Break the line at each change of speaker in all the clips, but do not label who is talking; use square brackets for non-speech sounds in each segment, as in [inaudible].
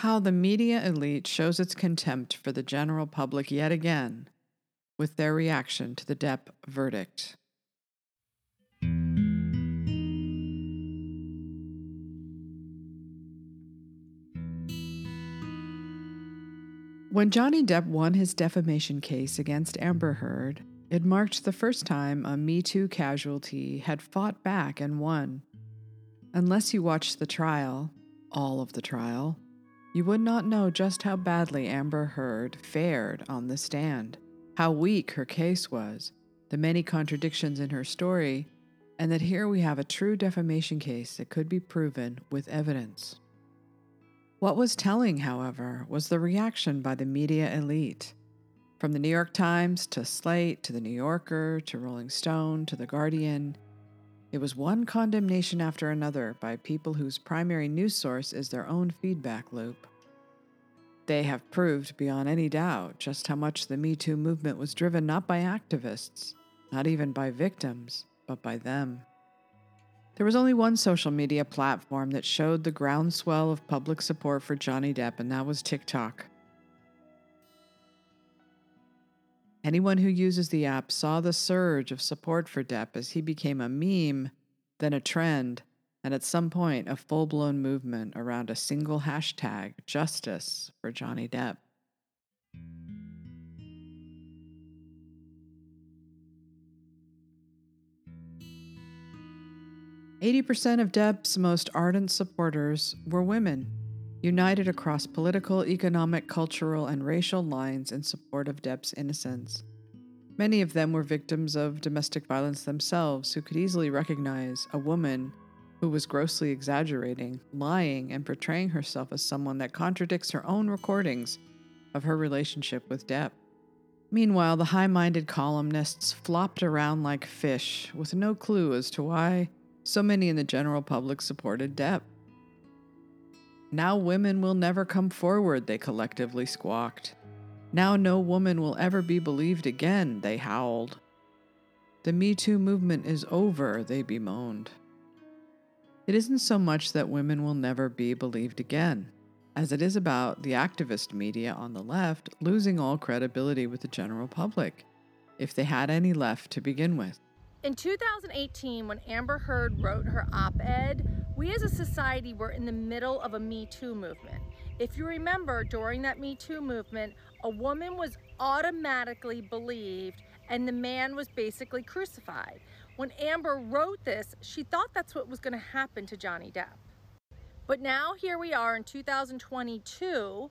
How the media elite shows its contempt for the general public yet again with their reaction to the Depp verdict. When Johnny Depp won his defamation case against Amber Heard, it marked the first time a Me Too casualty had fought back and won. Unless you watched the trial, all of the trial, you would not know just how badly Amber Heard fared on the stand, how weak her case was, the many contradictions in her story, and that here we have a true defamation case that could be proven with evidence. What was telling, however, was the reaction by the media elite. From the New York Times to Slate to the New Yorker to Rolling Stone to The Guardian, it was one condemnation after another by people whose primary news source is their own feedback loop. They have proved beyond any doubt just how much the Me Too movement was driven not by activists, not even by victims, but by them. There was only one social media platform that showed the groundswell of public support for Johnny Depp, and that was TikTok. Anyone who uses the app saw the surge of support for Depp as he became a meme, then a trend, and at some point a full blown movement around a single hashtag justice for Johnny Depp. 80% of Depp's most ardent supporters were women, united across political, economic, cultural, and racial lines in support of Depp's innocence. Many of them were victims of domestic violence themselves who could easily recognize a woman who was grossly exaggerating, lying, and portraying herself as someone that contradicts her own recordings of her relationship with Depp. Meanwhile, the high minded columnists flopped around like fish with no clue as to why so many in the general public supported Depp. Now women will never come forward, they collectively squawked. Now no woman will ever be believed again, they howled. The Me Too movement is over, they bemoaned. It isn't so much that women will never be believed again, as it is about the activist media on the left losing all credibility with the general public, if they had any left to begin with.
In 2018, when Amber Heard wrote her op ed, we as a society were in the middle of a Me Too movement. If you remember, during that Me Too movement, a woman was automatically believed and the man was basically crucified. When Amber wrote this, she thought that's what was going to happen to Johnny Depp. But now here we are in 2022,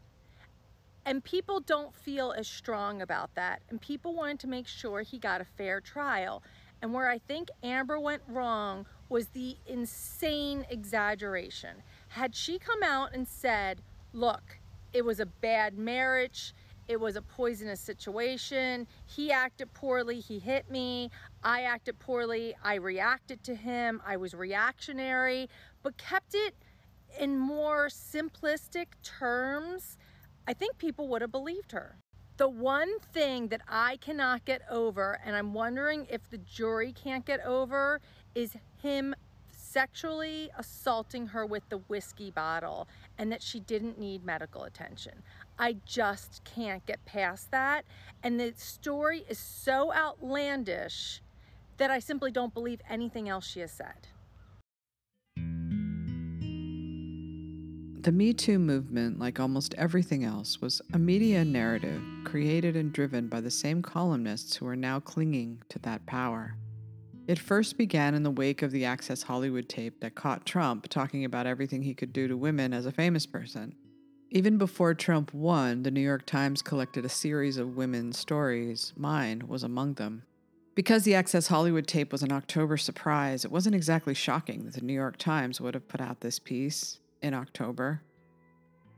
and people don't feel as strong about that. And people wanted to make sure he got a fair trial. And where I think Amber went wrong was the insane exaggeration. Had she come out and said, look, it was a bad marriage, it was a poisonous situation, he acted poorly, he hit me, I acted poorly, I reacted to him, I was reactionary, but kept it in more simplistic terms, I think people would have believed her. The one thing that I cannot get over, and I'm wondering if the jury can't get over, is him sexually assaulting her with the whiskey bottle and that she didn't need medical attention. I just can't get past that. And the story is so outlandish that I simply don't believe anything else she has said.
The Me Too movement, like almost everything else, was a media narrative created and driven by the same columnists who are now clinging to that power. It first began in the wake of the Access Hollywood tape that caught Trump talking about everything he could do to women as a famous person. Even before Trump won, the New York Times collected a series of women's stories. Mine was among them. Because the Access Hollywood tape was an October surprise, it wasn't exactly shocking that the New York Times would have put out this piece in October.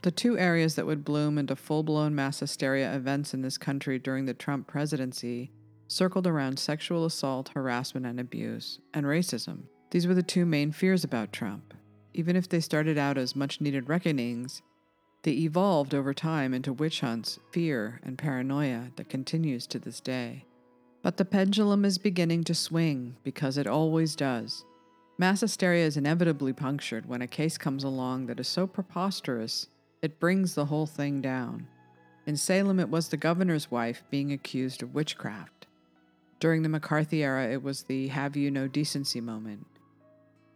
The two areas that would bloom into full blown mass hysteria events in this country during the Trump presidency circled around sexual assault, harassment and abuse, and racism. These were the two main fears about Trump. Even if they started out as much needed reckonings, they evolved over time into witch hunts, fear, and paranoia that continues to this day. But the pendulum is beginning to swing because it always does. Mass hysteria is inevitably punctured when a case comes along that is so preposterous It brings the whole thing down. In Salem, it was the governor's wife being accused of witchcraft. During the McCarthy era, it was the have you no decency moment.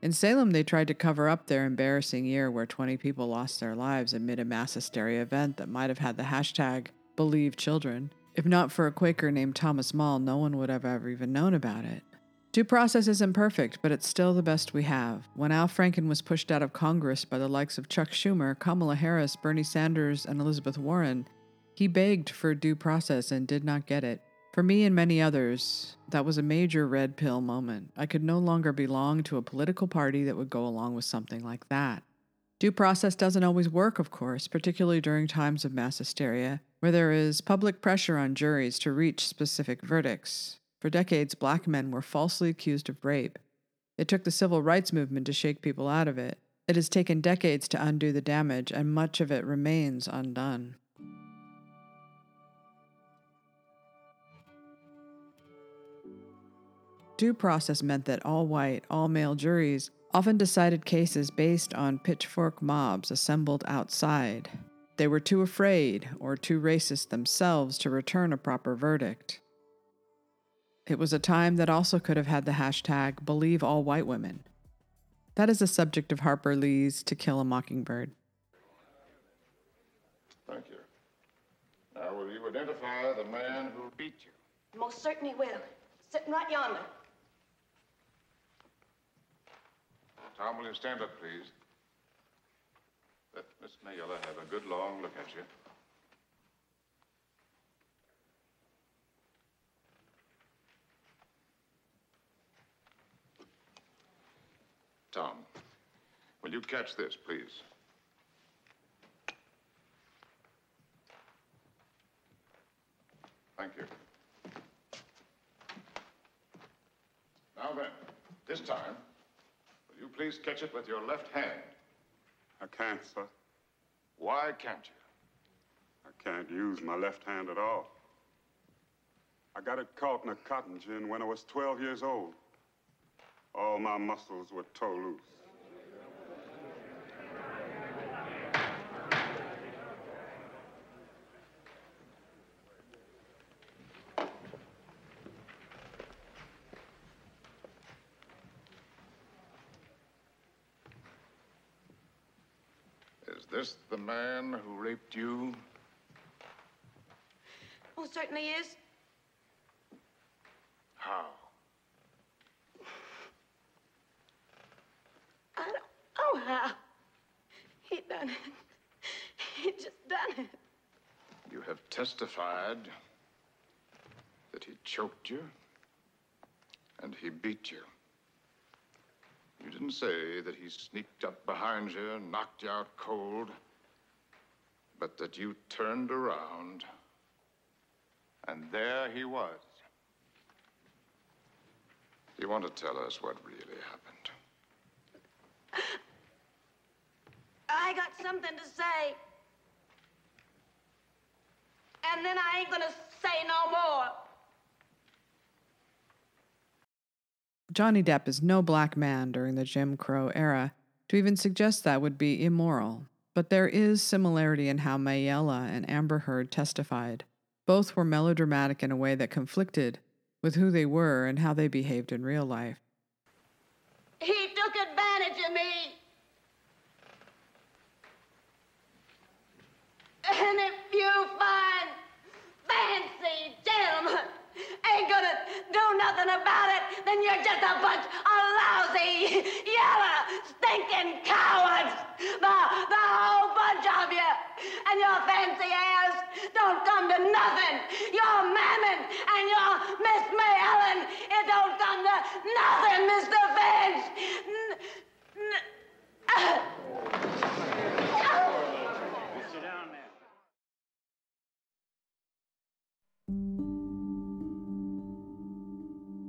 In Salem, they tried to cover up their embarrassing year where 20 people lost their lives amid a mass hysteria event that might have had the hashtag believe children. If not for a Quaker named Thomas Maule, no one would have ever even known about it. Due process isn't perfect, but it's still the best we have. When Al Franken was pushed out of Congress by the likes of Chuck Schumer, Kamala Harris, Bernie Sanders, and Elizabeth Warren, he begged for due process and did not get it. For me and many others, that was a major red pill moment. I could no longer belong to a political party that would go along with something like that. Due process doesn't always work, of course, particularly during times of mass hysteria, where there is public pressure on juries to reach specific verdicts. For decades, black men were falsely accused of rape. It took the civil rights movement to shake people out of it. It has taken decades to undo the damage, and much of it remains undone. Due process meant that all white, all male juries often decided cases based on pitchfork mobs assembled outside. They were too afraid or too racist themselves to return a proper verdict. It was a time that also could have had the hashtag believe all white women. That is the subject of Harper Lee's To Kill a Mockingbird.
Thank you. Now, will you identify the man who beat you?
Most certainly will. Sitting right yonder.
Tom, will you stand up, please? Let Miss Mayella have a good long look at you. Tom, will you catch this, please? Thank you. Now then, this time, will you please catch it with your left hand?
I can't, sir.
Why can't you?
I can't use my left hand at all. I got it caught in a cotton gin when I was 12 years old. All my muscles were tore loose.
Is this the man who raped you?
Most certainly is.
How?
I don't know how. He done it. He just done it.
You have testified that he choked you and he beat you. You didn't say that he sneaked up behind you and knocked you out cold, but that you turned around and there he was. You want to tell us what really happened?
I got something to say. And then I ain't gonna say no more.
Johnny Depp is no black man during the Jim Crow era. To even suggest that would be immoral. But there is similarity in how Mayella and Amber Heard testified. Both were melodramatic in a way that conflicted with who they were and how they behaved in real life.
He took advantage of me. And if you find fancy gentlemen ain't gonna do nothing about it, then you're just a bunch of lousy, yellow, stinking cowards. The, the whole bunch of you. And your fancy ass don't come to nothing. Your mammon and your Miss May Ellen, it don't come to nothing, Mr. Finch. N- n-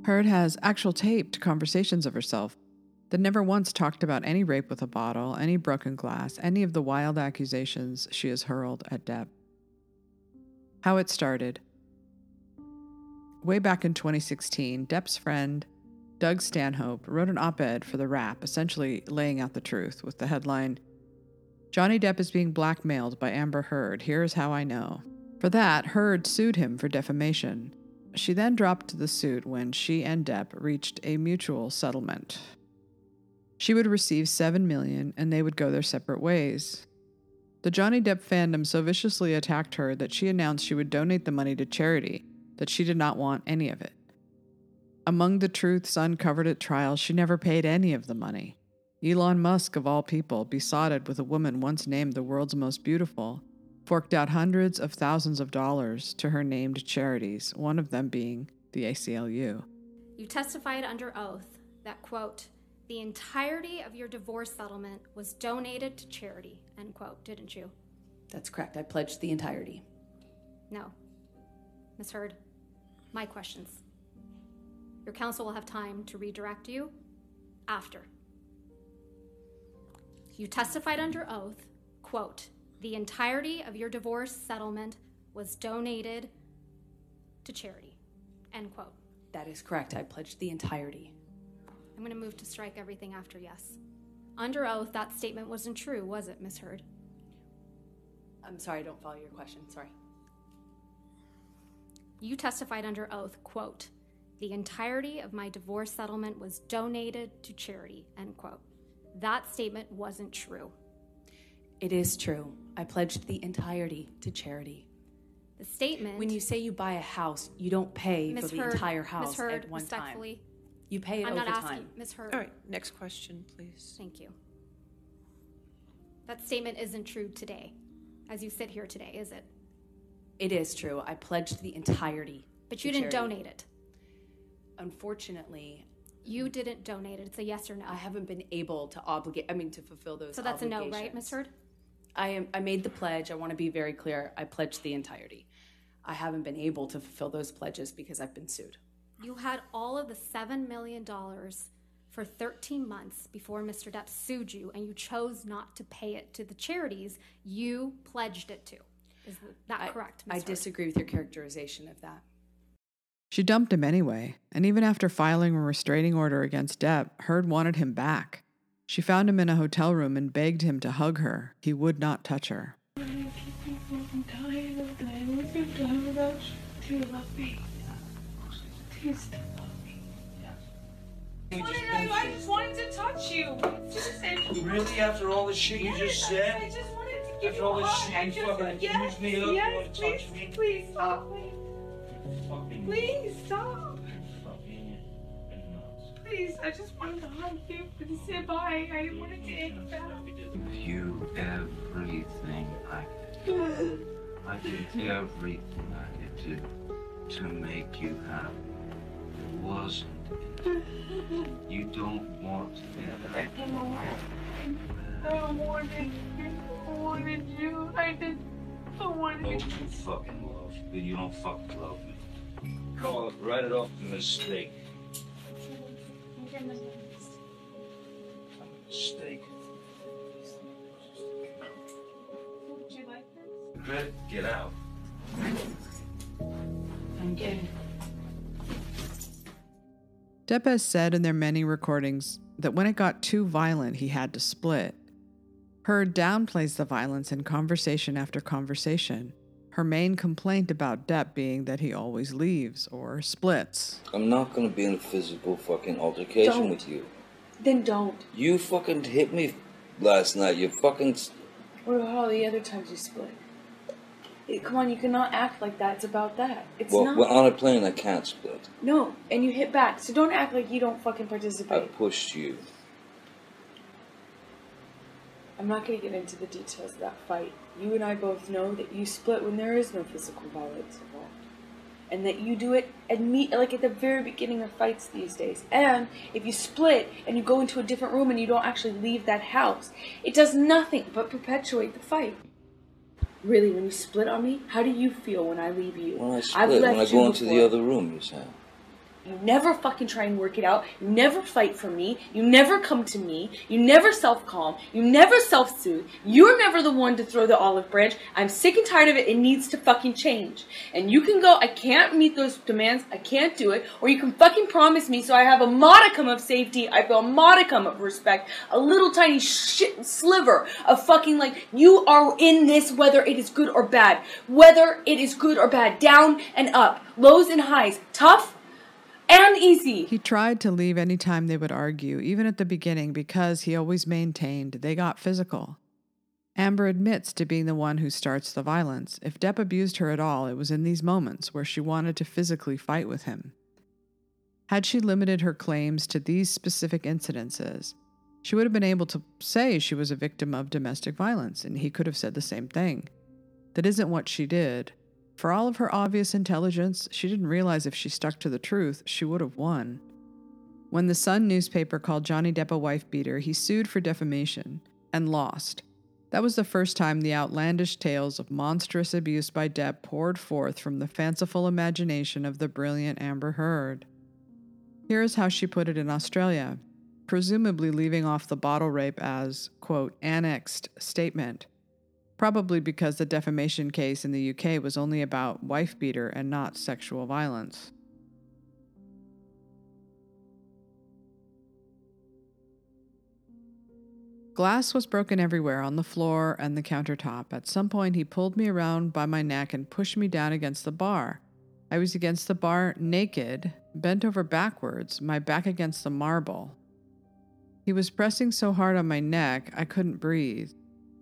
Heard has actual taped conversations of herself that never once talked about any rape with a bottle, any broken glass, any of the wild accusations she has hurled at Depp. How it started. Way back in 2016, Depp's friend, Doug Stanhope, wrote an op ed for The Wrap, essentially laying out the truth with the headline Johnny Depp is being blackmailed by Amber Heard. Here's how I know. For that, Heard sued him for defamation. She then dropped the suit when she and Depp reached a mutual settlement. She would receive 7 million and they would go their separate ways. The Johnny Depp fandom so viciously attacked her that she announced she would donate the money to charity, that she did not want any of it. Among the truths uncovered at trial, she never paid any of the money. Elon Musk, of all people, besotted with a woman once named the world's most beautiful, forked out hundreds of thousands of dollars to her named charities, one of them being the ACLU.
You testified under oath that, quote, the entirety of your divorce settlement was donated to charity, end quote, didn't you?
That's correct. I pledged the entirety.
No. Ms. Heard, my questions. Your counsel will have time to redirect you after. You testified under oath, quote, the entirety of your divorce settlement was donated to charity, end quote.
That is correct. I pledged the entirety.
I'm going to move to strike everything after yes. Under oath, that statement wasn't true, was it, Ms. Heard?
I'm sorry, I don't follow your question. Sorry.
You testified under oath, quote, the entirety of my divorce settlement was donated to charity, end quote. That statement wasn't true.
It is true. I pledged the entirety to charity.
The statement.
When you say you buy a house, you don't pay
Ms.
for the
Heard,
entire house
Ms. Heard,
at one time.
respectfully,
You pay it
I'm
over
not
time.
asking, Ms. Heard.
All right, next question, please.
Thank you. That statement isn't true today, as you sit here today, is it?
It is true. I pledged the entirety.
But
to
you didn't
charity.
donate it.
Unfortunately,
You didn't donate it. It's a yes or no.
I haven't been able to obligate. I mean, to fulfill those.
so that's a no, right,
obligations.
Ms. Heard?
I am. I made the pledge. I want to be very clear. I pledged the entirety. I haven't been able to fulfill those pledges because I've been sued.
You had all of the $7 million for 13 months before Mr. Depp sued you, and you chose not to pay it to the charities you pledged it to. Is that
I-
correct,
I
Ms.
Disagree with your characterization of that.
She dumped him anyway, and even after filing a restraining order against Depp, Heard wanted him back. She found him in a hotel room and begged him to hug her. He would not touch her.
I'm dying of the I time without you. Do you love me? Do still love me? I, I just wanted to touch you. Just
Really? After all the shit you just said?
I just wanted to give
After
you
all
a hug.
shit you
just,
fucking
yes,
accused me of, you
yes,
wanna
please,
touch me?
please stop me. Please stop. Please, I just wanted to hug you and say bye. I didn't want to take it back.
You everything I did. [laughs] I did everything I could do to make you happy. It wasn't. it. You don't want that.
I wanted you. I wanted you. I did. I wanted you.
Oh,
you.
you fucking love me. You don't fucking love me. Call it, write it off a mistake. A mistake.
Would you like this?
Good, get out.
I'm getting.
Depp has said in their many recordings that when it got too violent, he had to split. Heard downplays the violence in conversation after conversation, her main complaint about Depp being that he always leaves or splits.
I'm not gonna be in a physical fucking altercation
Don't.
with you.
Then don't.
You fucking hit me last night. You fucking. s-
What about all the other times you split? Come on, you cannot act like that. It's about that. It's
Well,
not.
well, on a plane, I can't split.
no, and you hit back. So don't act like you don't fucking participate.
I pushed you.
I'm not going to get into the details of that fight. You and I both know that you split when there is no physical violence involved. And that you do it at meet like at the very beginning of fights these days. And if you split and you go into a different room and you don't actually leave that house, it does nothing but perpetuate the fight. Really, when you split on me, how do you feel when I leave you?
When I split, when I go into the
before.
other room, you say.
You never fucking try and work it out. You never fight for me. You never come to me. You never self calm. You never self soothe. You're never the one to throw the olive branch. I'm sick and tired of it. It needs to fucking change. And you can go, I can't meet those demands. I can't do it. Or you can fucking promise me so I have a modicum of safety. I feel a modicum of respect. A little tiny shit sliver of fucking like, you are in this whether it is good or bad. Whether it is good or bad. Down and up. Lows and highs. Tough and easy.
He tried to leave any time they would argue, even at the beginning, because he always maintained they got physical. Amber admits to being the one who starts the violence. If Depp abused her at all, it was in these moments where she wanted to physically fight with him. Had she limited her claims to these specific incidences, she would have been able to say she was a victim of domestic violence, and he could have said the same thing. That isn't what she did. For all of her obvious intelligence, she didn't realize if she stuck to the truth, she would have won. When the Sun newspaper called Johnny Depp a wife beater, he sued for defamation and lost. That was the first time the outlandish tales of monstrous abuse by Depp poured forth from the fanciful imagination of the brilliant Amber Heard. Here is how she put it in Australia, presumably leaving off the bottle rape as, quote, annexed statement probably because the defamation case in the UK was only about wife beater and not sexual violence. Glass was broken everywhere on the floor and the countertop. At some point, he pulled me around by my neck and pushed me down against the bar. I was against the bar naked, bent over backwards, my back against the marble. He was pressing so hard on my neck, I couldn't breathe.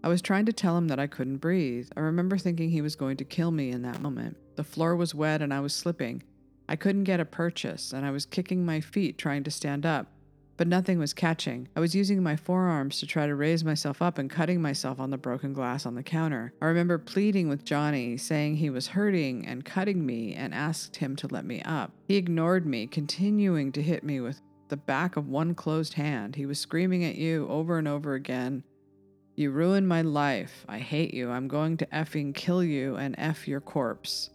I was trying to tell him that I couldn't breathe. I remember thinking he was going to kill me in that moment. The floor was wet and I was slipping. I couldn't get a purchase, and I was kicking my feet trying to stand up, but nothing was catching. I was using my forearms to try to raise myself up and cutting myself on the broken glass on the counter. I remember pleading with Johnny, saying he was hurting and cutting me, and asked him to let me up. He ignored me, continuing to hit me with the back of one closed hand. He was screaming at you over and over again you ruined my life. I hate you. I'm going to effing kill you and F your corpse.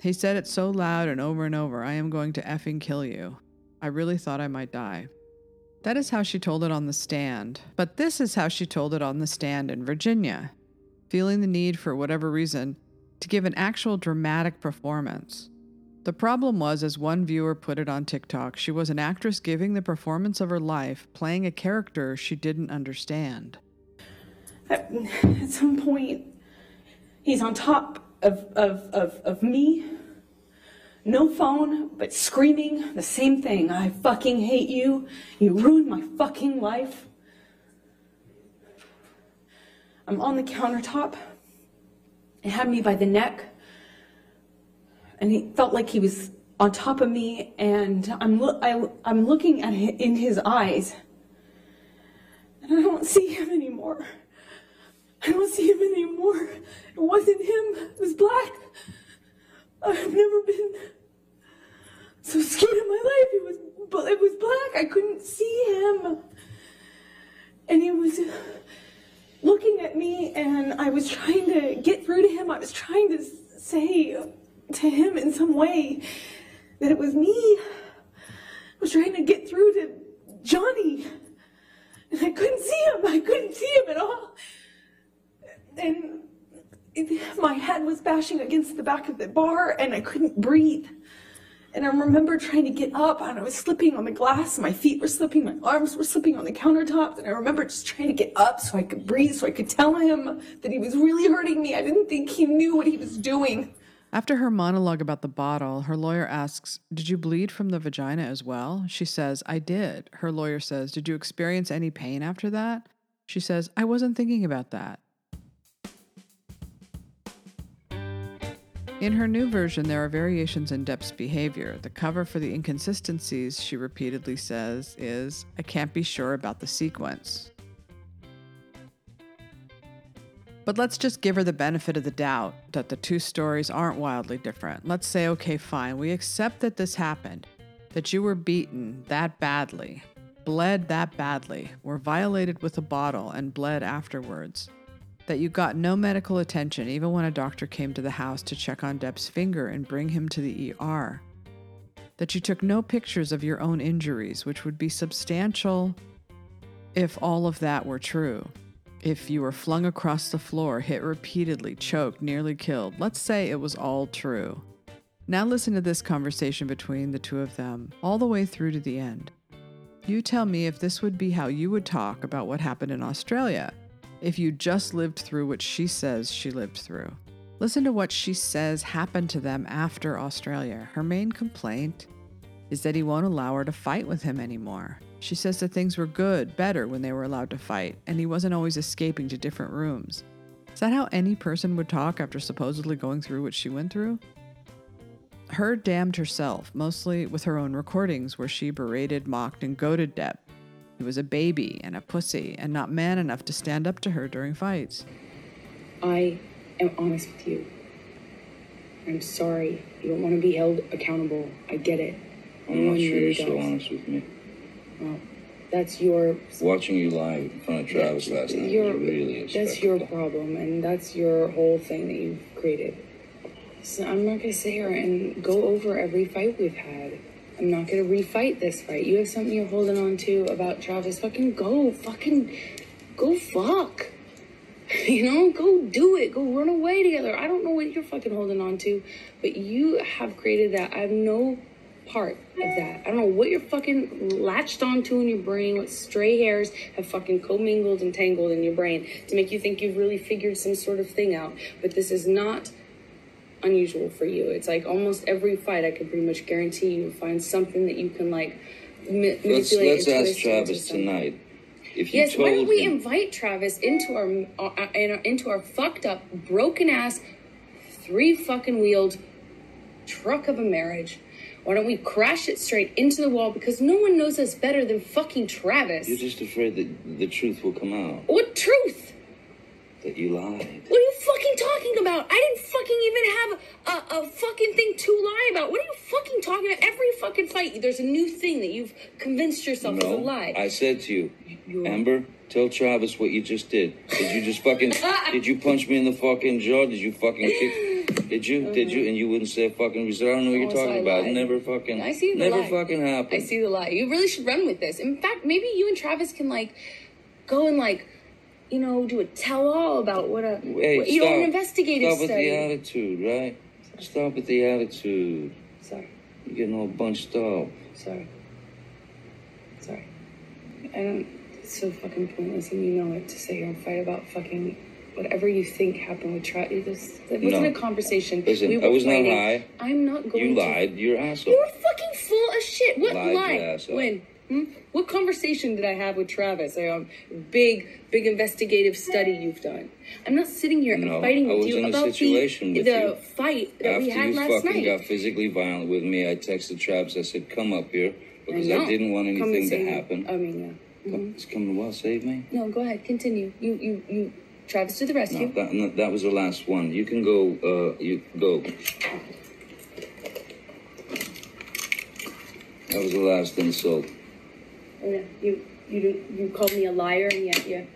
He said it so loud and over and over I am going to effing kill you. I really thought I might die. That is how she told it on the stand. But this is how she told it on the stand in Virginia, feeling the need, for whatever reason, to give an actual dramatic performance. The problem was, as one viewer put it on TikTok, she was an actress giving the performance of her life, playing a character she didn't understand
at, at some point, he's on top of, of, of, of me. No phone, but screaming the same thing. I fucking hate you. You ruined my fucking life. I'm on the countertop. It had me by the neck. And he felt like he was on top of me. And I'm, lo- I, I'm looking at him in his eyes. And I don't see him anymore. I don't see him anymore. It wasn't him. It was black. I've never been so scared in my life. It was, but it was black. I couldn't see him. And he was looking at me, and I was trying to get through to him. I was trying to say to him in some way that it was me. I was trying to get through to Johnny. And I couldn't see him. I couldn't see him at all and my head was bashing against the back of the bar and I couldn't breathe. And I remember trying to get up and I was slipping on the glass. My feet were slipping, my arms were slipping on the countertops. And I remember just trying to get up so I could breathe, so I could tell him that he was really hurting me. I didn't think he knew what he was doing.
After her monologue about the bottle, her lawyer asks, Did you bleed from the vagina as well? She says, I did. Her lawyer says, Did you experience any pain after that? She says, I wasn't thinking about that. In her new version, there are variations in Depp's behavior. The cover for the inconsistencies, she repeatedly says, is, I can't be sure about the sequence. But let's just give her the benefit of the doubt that the two stories aren't wildly different. Let's say, okay, fine, we accept that this happened, that you were beaten that badly, bled that badly, were violated with a bottle, and bled afterwards that you got no medical attention even when a doctor came to the house to check on Depp's finger and bring him to the ER. that you took no pictures of your own injuries, which would be substantial if all of that were true. If you were flung across the floor, hit repeatedly, choked, nearly killed, let's say it was all true. Now listen to this conversation between the two of them, all the way through to the end. You tell me if this would be how you would talk about what happened in Australia if you just lived through what she says she lived through. Listen to what she says happened to them after Australia. Her main complaint is that he won't allow her to fight with him anymore. She says that things were good, better when they were allowed to fight, and he wasn't always escaping to different rooms. Is that how any person would talk after supposedly going through what she went through? Her damned herself, mostly with her own recordings where she berated, mocked, and goaded Depp. He was a baby and a pussy and not man enough to stand up to her during fights.
I am honest with you. I'm sorry. You don't want to be held accountable. I get it.
I'm
No
not sure you're
really
so honest with me.
Well, that's your
Watching you live in front of Travis last night
your
was really
that's your problem, and that's your whole thing that you've created. So I'm not gonna sit here and go over every fight we've had. I'm not gonna refight this fight. You have something you're holding on to about Travis. Fucking go, fucking go, fuck. [laughs] You know, go do it. Go run away together. I don't know what you're fucking holding on to, but you have created that. I have no part of that. I don't know what you're fucking latched onto in your brain, what stray hairs have fucking commingled and tangled in your brain to make you think you've really figured some sort of thing out. But this is not unusual for you. It's like almost every fight, I could pretty much guarantee you find something that you can like ma-
Let's
manipulate
let's ask Travis tonight. If you
Yes, why don't we
him,
invite Travis into our, uh, our into our fucked up, broken ass, three fucking wheeled truck of a marriage? Why don't we crash it straight into the wall? Because no one knows us better than fucking Travis.
you're just afraid that the truth will come out,
What truth?
That you lied.
What are you fucking talking about? I didn't fucking even have a, a fucking thing to lie about. What are you fucking talking about? Every fucking fight, there's a new thing that you've convinced yourself is a
No,
lie.
I said to you,
You're-
Amber, tell Travis what you just did. Did you just fucking? [laughs] did you punch me in the fucking jaw? Did you fucking kick? [gasps] Did you? Did you? And you wouldn't say a fucking. You said, I don't know what you're
Oh, so
talking about. Never fucking.
I see the
Never
lie.
fucking happened.
I see the lie. You really should run with this. In fact, maybe you and Travis can like go and like, you know, do a tell-all about what a
Hey,
what, you
stop.
know, an investigative
Stop with
study.
the attitude, right? Stop with the attitude.
Sorry,
You're getting all bunched up.
sorry, sorry. I don't. It's so fucking pointless, and you know it to sit here and fight about fucking whatever you think happened with Travis. This that wasn't
No.
a conversation.
Listen,
we
I was not lying.
I'm not going to.
You
to.
lied. You're an asshole.
You were fucking full of shit. What
Lied
lie? When? Hmm? What conversation did I have with Travis? A um, big, big investigative study you've done. I'm not sitting here and
No,
fighting with you about
situation
the,
with
the
you.
fight that
After
we had last night.
After you fucking got physically violent with me, I texted Travis. I said, "Come up here," because I,
know.
didn't want anything to happen.
I mean, yeah.
Come, it's coming. Well, save me.
No, go ahead. Continue. You, you, you. Travis to the
No,
rescue.
that, no, that was the last one. You can go. Uh, you go. That was the last insult.
Yeah. You, you, you called me a liar, and yet, yet,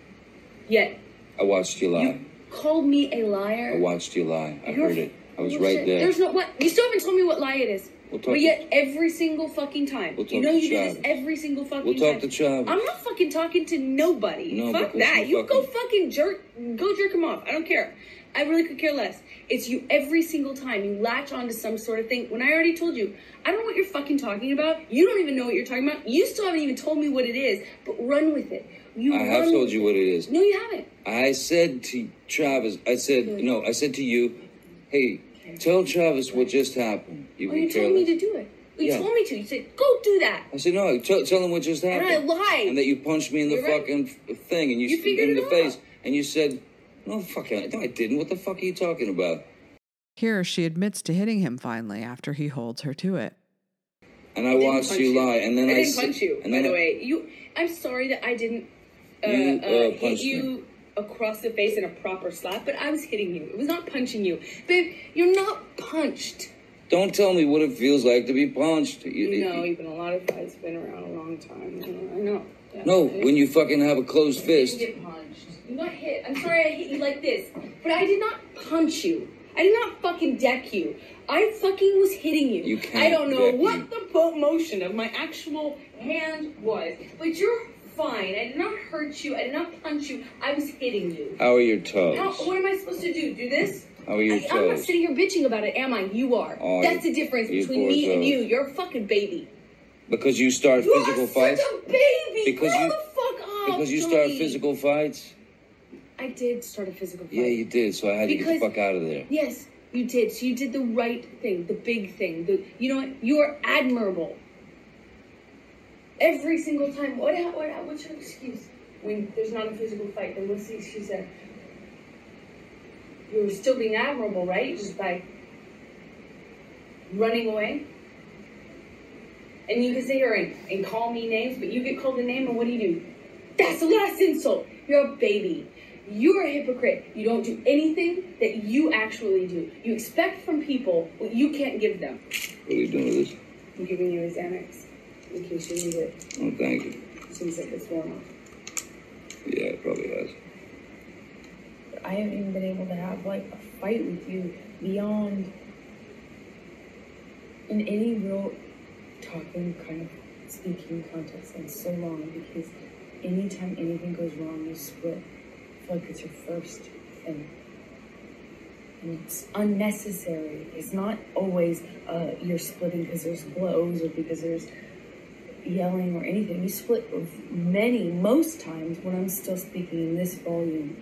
yet
I watched you lie.
you called me a liar.
I watched you lie. I
You're
heard it. I was right
shit.
there.
There's no what. You still haven't told me what lie it is.
We'll talk
but yet, every single fucking time,
We'll
you know, you do this every single fucking
We'll talk
time.
to Travis.
I'm not fucking talking to nobody.
No,
Fuck that.
you
You go
fucking-
fucking jerk. Go jerk him off. I don't care. I really could care less. It's you every single time. You latch onto some sort of thing. When I already told you, I don't know what you're fucking talking about. You don't even know what you're talking about. You still haven't even told me what it is. But run with it. You
I have told you what it is.
No, you haven't.
I said to Travis, I said, no, I said to you, hey, tell Travis what just happened. You
Oh, you told me to do it. You
Yeah.
told me to. You said, go do that.
I said, no, tell, tell him what just happened. And.
I lied.
And that you punched me in the
You're
fucking f- thing and you,
You
in the
out.
face. And you said, no, fuck it. No, I didn't. What the fuck are you talking about?
Here, she admits to hitting him finally after he holds her to it.
And I,
didn't
watched you lie. And then
I
I,
didn't
said-
punch you,
and
by
then
the
I-
way. You, I'm sorry that I didn't uh,
You,
uh,
uh,
hit
punched me.
you across the face in a proper slap, but I was hitting you. It was not punching you, babe. You're not punched.
Don't tell me what it feels like to be punched. You- know,
You know, even a lot of guys been around a long time. You know, I know.
No, when you fucking have a closed fist.
didn't get punched. You got hit. I'm sorry I hit you like this, but I did not punch you.
I did not fucking deck you. I fucking was hitting you.
You can't
I don't know what
me.
the motion of my actual hand was, but you're fine. I did not hurt you. I did not punch you. I was hitting you.
How are your toes?
How, what am I supposed to do? Do this?
How are your
I, I'm not sitting here bitching about it, am I? You are.
Oh,
That's
you-
the difference between me and you. You're a fucking baby.
Because you start
You
physical fights?
such a baby.
Because
Grow
you-
the fuck up.
Because you start physical fights?
I did start a physical fight.
Yeah, you did, so I had to get the fuck out of there.
Yes, you did. So you did the right thing, the big thing. The you know what? You are admirable. Every single time. What? What? What's your excuse when there's not a physical fight? Then what's the excuse? You're still being admirable, right? Just by running away. And you can sit here and, and call me names, but you get called a name, and what do you do? That's the last insult. You're a baby. You're a hypocrite. You don't do anything that you actually do. You expect from people what you can't give them.
What are you doing with this?
I'm giving you a Xanax in case you need it.
Oh, thank you.
Seems like it's worn off.
Yeah, it probably has.
I haven't even been able to have like a fight with you beyond in any real talking kind of speaking context and so long because anytime anything goes wrong you split. Feel like it's your first thing. And it's unnecessary. It's not always uh, you're splitting because there's blows or because there's yelling or anything. You split many, most times when I'm still speaking in this volume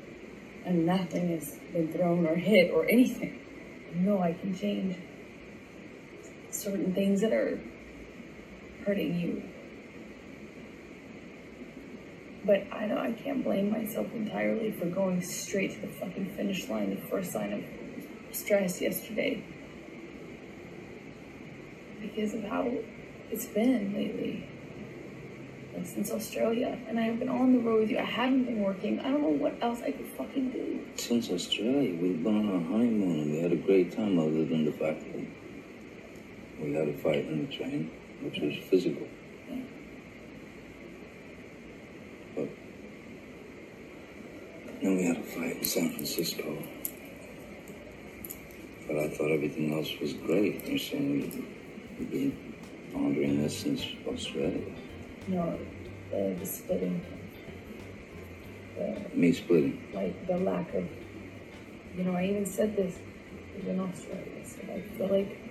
and nothing has been thrown or hit or anything. I know I can change certain things that are hurting you. But I know I can't blame myself entirely for going straight to the fucking finish line, the first sign of stress yesterday. Because of how it's been lately. Like since Australia. And I have been on the road with you. I haven't been working. I don't know what else I could fucking do.
Since Australia, we've been on our honeymoon and we had a great time other than the fact that we had a fight on the train, which was physical. But then we had a fight in San Francisco. But I thought everything else was great. You're saying you've been pondering this since Australia.
No, the, the splitting. The,
Me splitting.
like the lack of you know, I even said this in Australia. I I feel like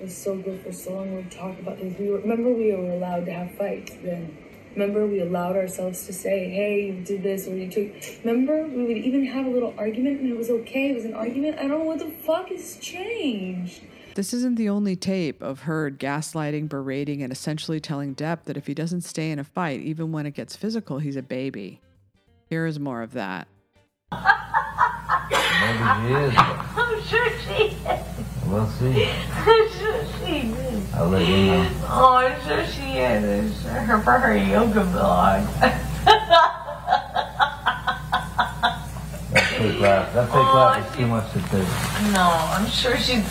was so good for so long to talk about things. We were, remember we were allowed to have fights then. Remember we allowed ourselves to say, "Hey, you did this," or "You took." Remember we would even have a little argument and it was okay. It was an argument. I don't know what the fuck has changed.
This isn't the only tape of Heard gaslighting, berating, and essentially telling Depp that if he doesn't stay in a fight, even when it gets physical, he's a baby. Here is more of that.
Maybe she is. [laughs]
I'm sure she is.
We'll see.
I'm sure she is. [laughs]
I'll let you know.
Oh, I'm sure she is. It's her for her yoga blog. [laughs]
That fake laugh. That fake
Oh,
laugh is too much to take.
no, I'm sure she's.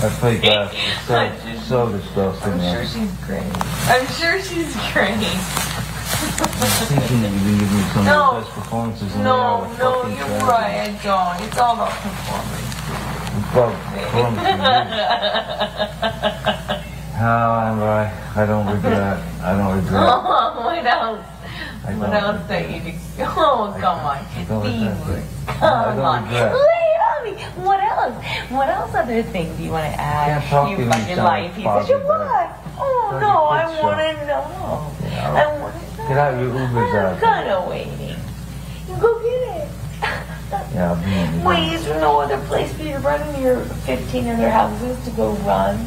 That fake laugh is [laughs] so, so disgusting.
I'm sure she's great. I'm sure she's great.
I'm thinking that you've been giving me some
No.
of the best performances in
No,
the
no,
fucking
you're right. I don't. It's all about performance.
How am I? I don't regret. I don't [laughs] regret.
Oh, what else?
I
What else that you do? [laughs] Oh, come on.
don't
Be
regret. I
Come on. Lay it on me. What else? What else other things do you want to add? You
to
fucking lying piece of shit. What? Oh, no, I want to know.
Yeah,
I want to know.
Get out your Ubers
I'm kind of waiting. You go get it. [laughs]
Yeah, be in the
Wait, is there no other place for you to run in your 15 other houses to go run?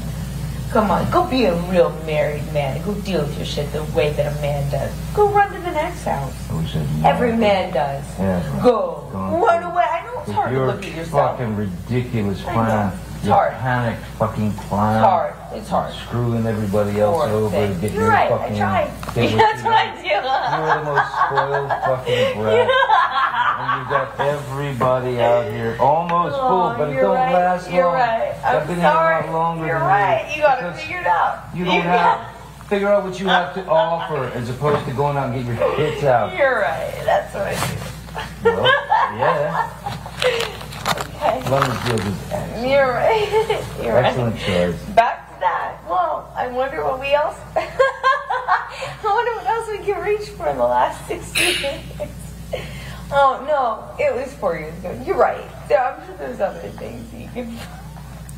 Come on, go be a real married man. Go deal with your shit the way that a man does. Go run to the next house.
Oh, no.
Every man does.
Yeah.
Go. Run away. I know it's hard to look at yourself.
fucking ridiculous plan.
It's hard.
panic fucking plan.
It's hard. It's hard.
Screwing everybody else over
thing.
to get
You're
your
right.
fucking.
I tried. [laughs] That's what I do.
You're the most spoiled fucking [laughs] brat. And you got everybody out here almost
Oh,
full, but it
you're
don't
right.
last
You're
long.
right.
I've been
sorry.
here a lot longer
You're
than
right.
you.
You got to figure it out.
You don't [laughs] have. Figure out what you have to offer as opposed to going out and get your hits [laughs] out.
You're right. That's what I do.
Well, yeah. [laughs]
Okay.
Lemon Field is excellent.
You're right. You're right.
Excellent choice.
Back to that. Well, I wonder what we else. I wonder what else we can reach for in the last 60 years. Oh no, it was four years ago. You're right. There, I'm sure there's other things you can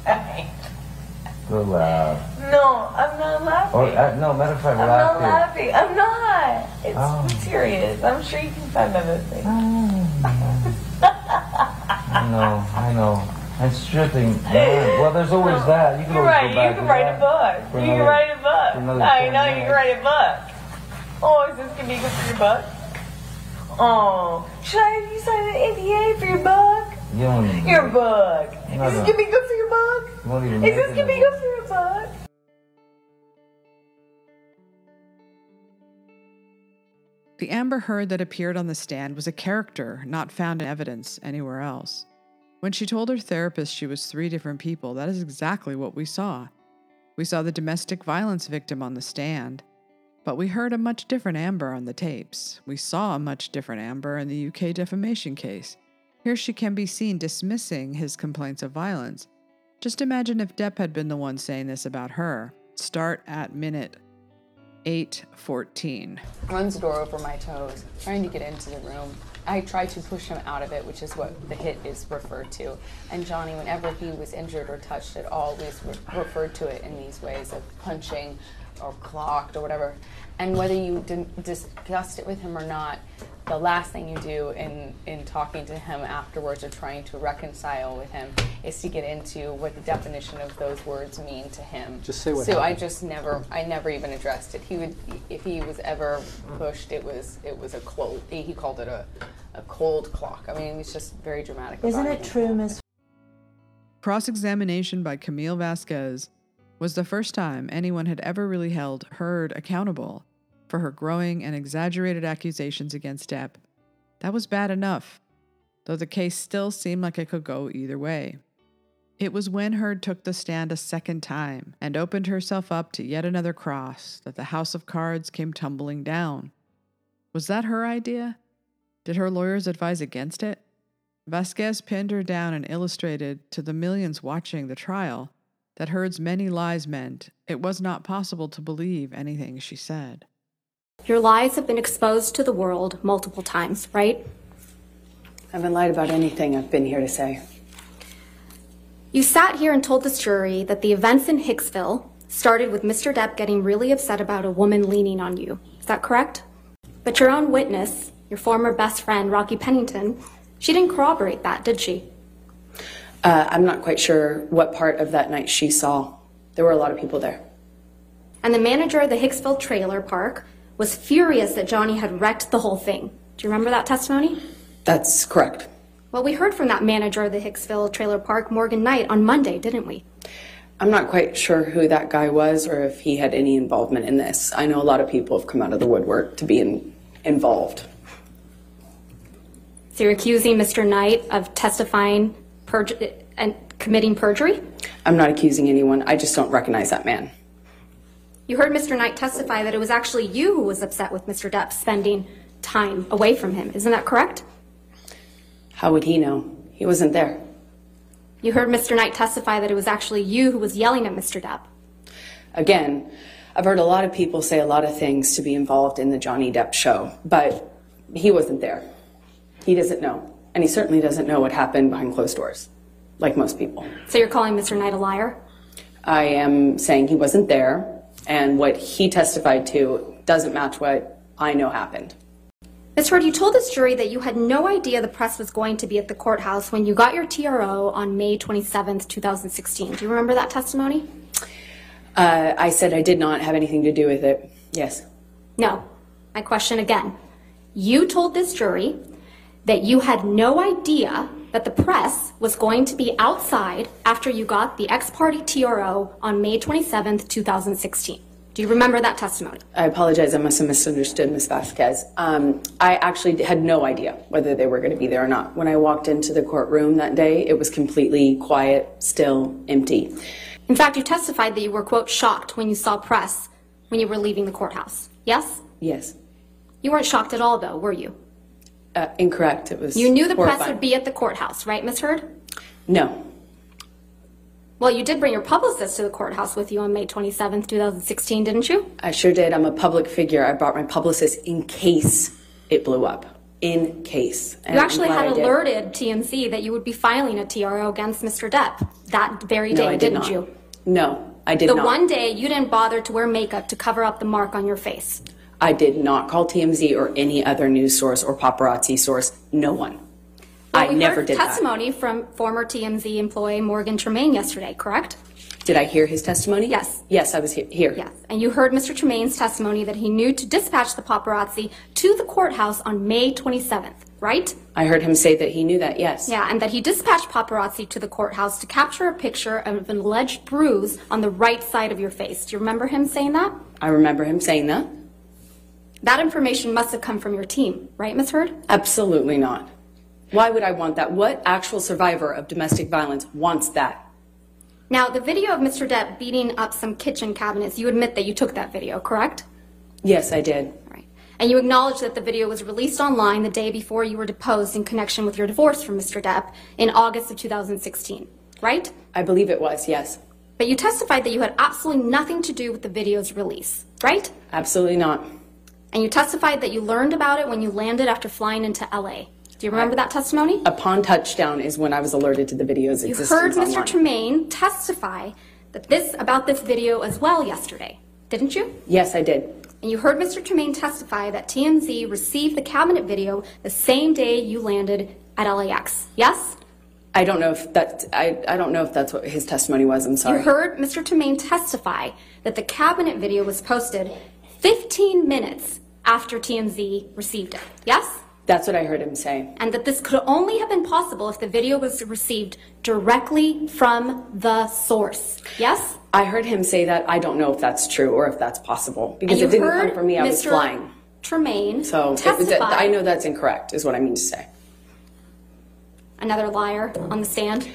find.
Go loud.
No, I'm not laughing.
Or, uh, no, matter of fact,
I'm
laugh
not laughing. I'm not. It's
Oh.
serious. I'm sure you can find other things.
I know, I know. And stripping. yeah, [laughs] Well, there's always that. You can
You're
always
right.
go back
You can write
that
a book. You can write a book.
another
I know you can write a book. Oh, is this gonna be good for your book? Oh, should I have you sign an NDA for your book?
You don't even
Your book.
No,
Is this
no.
gonna be good for your book?
You won't even
Is this
it
gonna be good for your book?
The Amber Heard that appeared on the stand was a character, not found in evidence anywhere else. When she told her therapist she was three different people, that is exactly what we saw. We saw the domestic violence victim on the stand, but we heard a much different Amber on the tapes. We saw a much different Amber in the UK defamation case. Here she can be seen dismissing his complaints of violence. Just imagine if Depp had been the one saying this about her. Start at minute 814.
runs the door over my toes, trying to get into the room. I tried to push him out of it, which is what the hit is referred to. And Johnny, whenever he was injured or touched it, always re- referred to it in these ways of punching or clocked or whatever. And whether you didn't discussed it with him or not, the last thing you do in, in talking to him afterwards or trying to reconcile with him is to get into what the definition of those words mean to him.
Just say what
So I just never, I never even addressed it. He would, if he was ever pushed, it was, it was a cold. He called it a, a cold clock. I mean, it was just very dramatic.
Isn't it true, Miss?
Cross examination by Camille Vasquez was the first time anyone had ever really held Heard accountable for her growing and exaggerated accusations against Depp. That was bad enough, though the case still seemed like it could go either way. It was when Heard took the stand a second time and opened herself up to yet another cross that the house of cards came tumbling down. Was that her idea? Did her lawyers advise against it? Vasquez pinned her down and illustrated to the millions watching the trial that Heard's many lies meant it was not possible to believe anything she said.
Your lies have been exposed to the world multiple times, right?
I haven't lied about anything I've been here to say.
You sat here and told this jury that the events in Hicksville started with Mr. Depp getting really upset about a woman leaning on you. Is that correct? But your own witness, your former best friend, Rocky Pennington, she didn't corroborate that, did she?
Uh, I'm not quite sure what part of that night she saw. There were a lot of people there.
And the manager of the Hicksville trailer park was furious that Johnny had wrecked the whole thing. Do you remember that testimony?
That's correct.
Well, we heard from that manager of the Hicksville trailer park, Morgan Knight, on Monday, didn't we?
I'm not quite sure who that guy was or if he had any involvement in this. I know a lot of people have come out of the woodwork to be in, involved.
So you're accusing Mr. Knight of testifying perj- and committing perjury?
I'm not accusing anyone. I just don't recognize that man.
You heard Mr. Knight testify that it was actually you who was upset with Mr. Depp spending time away from him. Isn't that correct?
How would he know? He wasn't there.
You heard Mr. Knight testify that it was actually you who was yelling at Mr. Depp.
Again, I've heard a lot of people say a lot of things to be involved in the Johnny Depp show, but he wasn't there. He doesn't know. And he certainly doesn't know what happened behind closed doors, like most people.
So you're calling Mr. Knight a liar?
I am saying he wasn't there, and what he testified to doesn't match what I know happened.
Ms. Heard, you told this jury that you had no idea the press was going to be at the courthouse when you got your TRO on May 27, 2016. Do you remember that testimony?
Uh, I said I did not have anything to do with it. Yes.
No. My question again. You told this jury that you had no idea that the press was going to be outside after you got the ex parte TRO on May 27th, 2016. Do you remember that testimony?
I apologize. I must have misunderstood Ms. Vasquez. Um, I actually had no idea whether they were going to be there or not. When I walked into the courtroom that day, it was completely quiet, still, empty.
In fact, you testified that you were, quote, shocked when you saw press when you were leaving the courthouse. Yes?
Yes.
You weren't shocked at all, though, were you?
Uh, incorrect. It was.
You knew the press would be at the courthouse, right, Ms. Heard?
No.
Well, you did bring your publicist to the courthouse with you on May 27th, 2016, didn't you?
I sure did. I'm a public figure. I brought my publicist in case it blew up. In case. And
you actually had alerted TMZ that you would be filing a TRO against Mr. Depp that very
No,
day,
I did
didn't
not.
you?
No, I did
the
not.
The one day you didn't bother to wear makeup to cover up the mark on your face.
I did not call TMZ or any other news source or paparazzi source. No one. I
we
never
heard
did that.
testimony from former TMZ employee Morgan Tremaine yesterday, correct?
Did I hear his testimony?
Yes.
Yes, I was he- here.
Yes. And you heard Mr. Tremaine's testimony that he knew to dispatch the paparazzi to the courthouse on May 27th, right?
I heard him say that he knew that, yes.
Yeah, and that he dispatched paparazzi to the courthouse to capture a picture of an alleged bruise on the right side of your face. Do you remember him saying that?
I remember him saying that.
That information must have come from your team, right, Ms. Heard?
Absolutely not. Why would I want that? What actual survivor of domestic violence wants that?
Now, the video of Mr. Depp beating up some kitchen cabinets, you admit that you took that video, correct?
Yes, I did.
And you acknowledge that the video was released online the day before you were deposed in connection with your divorce from Mr. Depp in August of 2016, right?
I believe it was, yes.
But you testified that you had absolutely nothing to do with the video's release, right?
Absolutely not.
And you testified that you learned about it when you landed after flying into LA. Do you remember that testimony?
Upon touchdown is when I was alerted to the video's
You
existence
heard Mr.
online.
Tremaine testify that this about this video as well yesterday, didn't you?
Yes, I did.
And you heard Mr. Tremaine testify that TMZ received the cabinet video the same day you landed at LAX. Yes?
I don't know if that I, I don't know if that's what his testimony was. I'm sorry.
You heard Mr. Tremaine testify that the cabinet video was posted 15 minutes after TMZ received it. Yes?
That's what I heard him say.
And that this could only have been possible if the video was received directly from the source. Yes?
I heard him say that. I don't know if that's true or if that's possible because it didn't come from me. I was
Mr.
flying.
Tremaine
So it-
testify.
I know that's incorrect, is what I mean to say.
another liar on the stand.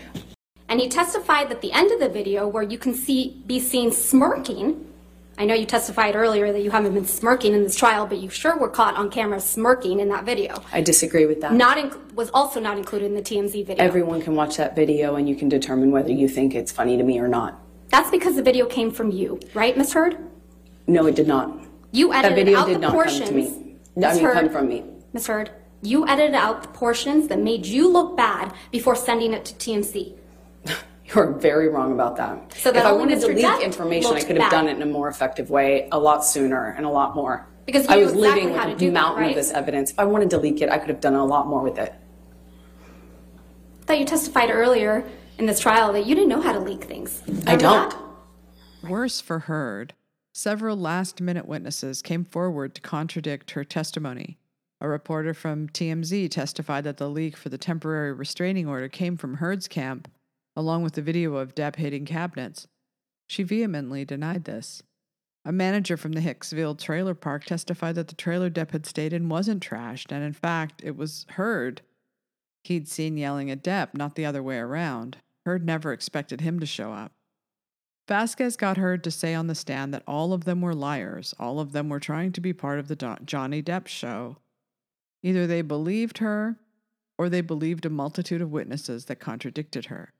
And he testified that the end of the video, where you can see be seen smirking. I know you testified earlier that you haven't been smirking in this trial, but you sure were caught on camera smirking in that video.
I disagree with that.
Not inc- was also not included in the TMZ video.
Everyone can watch that video and you can determine whether you think it's funny to me or not.
That's because the video came from you, right, Miss Heard?
No, it did not.
You
That
edited
video
out
did
the
not
portions.
come to me. I mean,
Heard,
come from me.
Miss Heard, you edited out the portions that made you look bad before sending it to TMZ.
You're very wrong about that.
So that
if I wanted to
Mr.
leak information, I could have
bad.
done it in a more effective way, a lot sooner and a lot more.
Because you
I was
exactly
living with
do
a
that,
mountain
right?
of this evidence. If I wanted to leak it, I could have done a lot more with it.
I thought you testified earlier in this trial that you didn't know how to leak things.
I don't.
Worse for Heard, several last minute witnesses came forward to contradict her testimony. A reporter from TMZ testified that the leak for the temporary restraining order came from Heard's camp, along with the video of Depp hitting cabinets. She vehemently denied this. A manager from the Hicksville trailer park testified that the trailer Depp had stayed in wasn't trashed, and in fact, it was Heard he'd seen yelling at Depp, not the other way around. Heard never expected him to show up. Vasquez got Heard to say on the stand that all of them were liars, all of them were trying to be part of the Do- Johnny Depp show. Either they believed her or they believed a multitude of witnesses that contradicted her.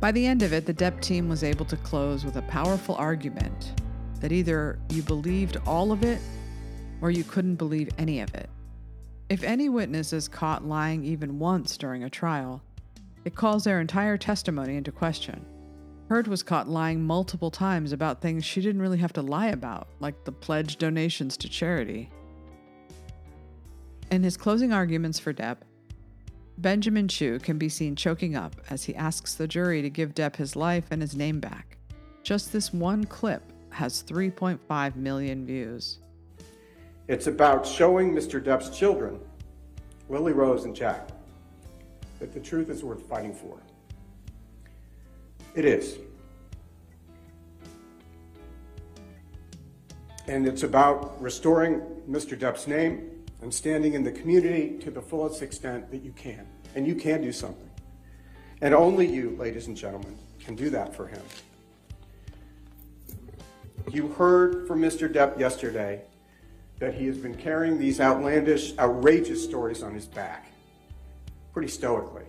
By the end of it, the Depp team was able to close with a powerful argument that either you believed all of it or you couldn't believe any of it. If any witness is caught lying even once during a trial, it calls their entire testimony into question. Heard was caught lying multiple times about things she didn't really have to lie about, like the pledged donations to charity. In his closing arguments for Depp, Benjamin Chew can be seen choking up as he asks the jury to give Depp his life and his name back. Just this one clip has 3.5 million views.
It's about showing Mr. Depp's children, Lily Rose and Jack, that the truth is worth fighting for. It is. And it's about restoring Mr. Depp's name and standing in the community to the fullest extent that you can. And you can do something. And only you, ladies and gentlemen, can do that for him. You heard from Mr. Depp yesterday that he has been carrying these outlandish, outrageous stories on his back, pretty stoically,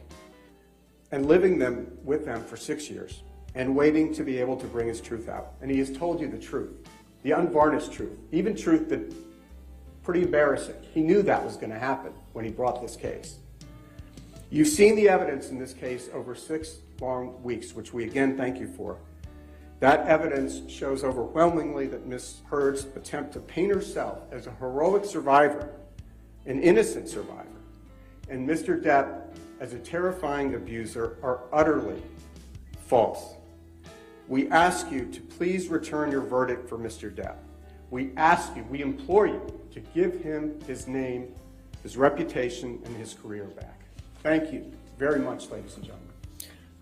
and living them with them for six years, and waiting to be able to bring his truth out. And he has told you the truth, the unvarnished truth, even truth that pretty embarrassing. He knew that was going to happen when he brought this case. You've seen the evidence in this case over six long weeks, which we again thank you for. That evidence shows overwhelmingly that Ms. Heard's attempt to paint herself as a heroic survivor, an innocent survivor, and Mr. Depp as a terrifying abuser are utterly false. We ask you to please return your verdict for Mr. Depp. We ask you, we implore you to give him his name, his reputation, and his career back. Thank you very much, ladies and gentlemen.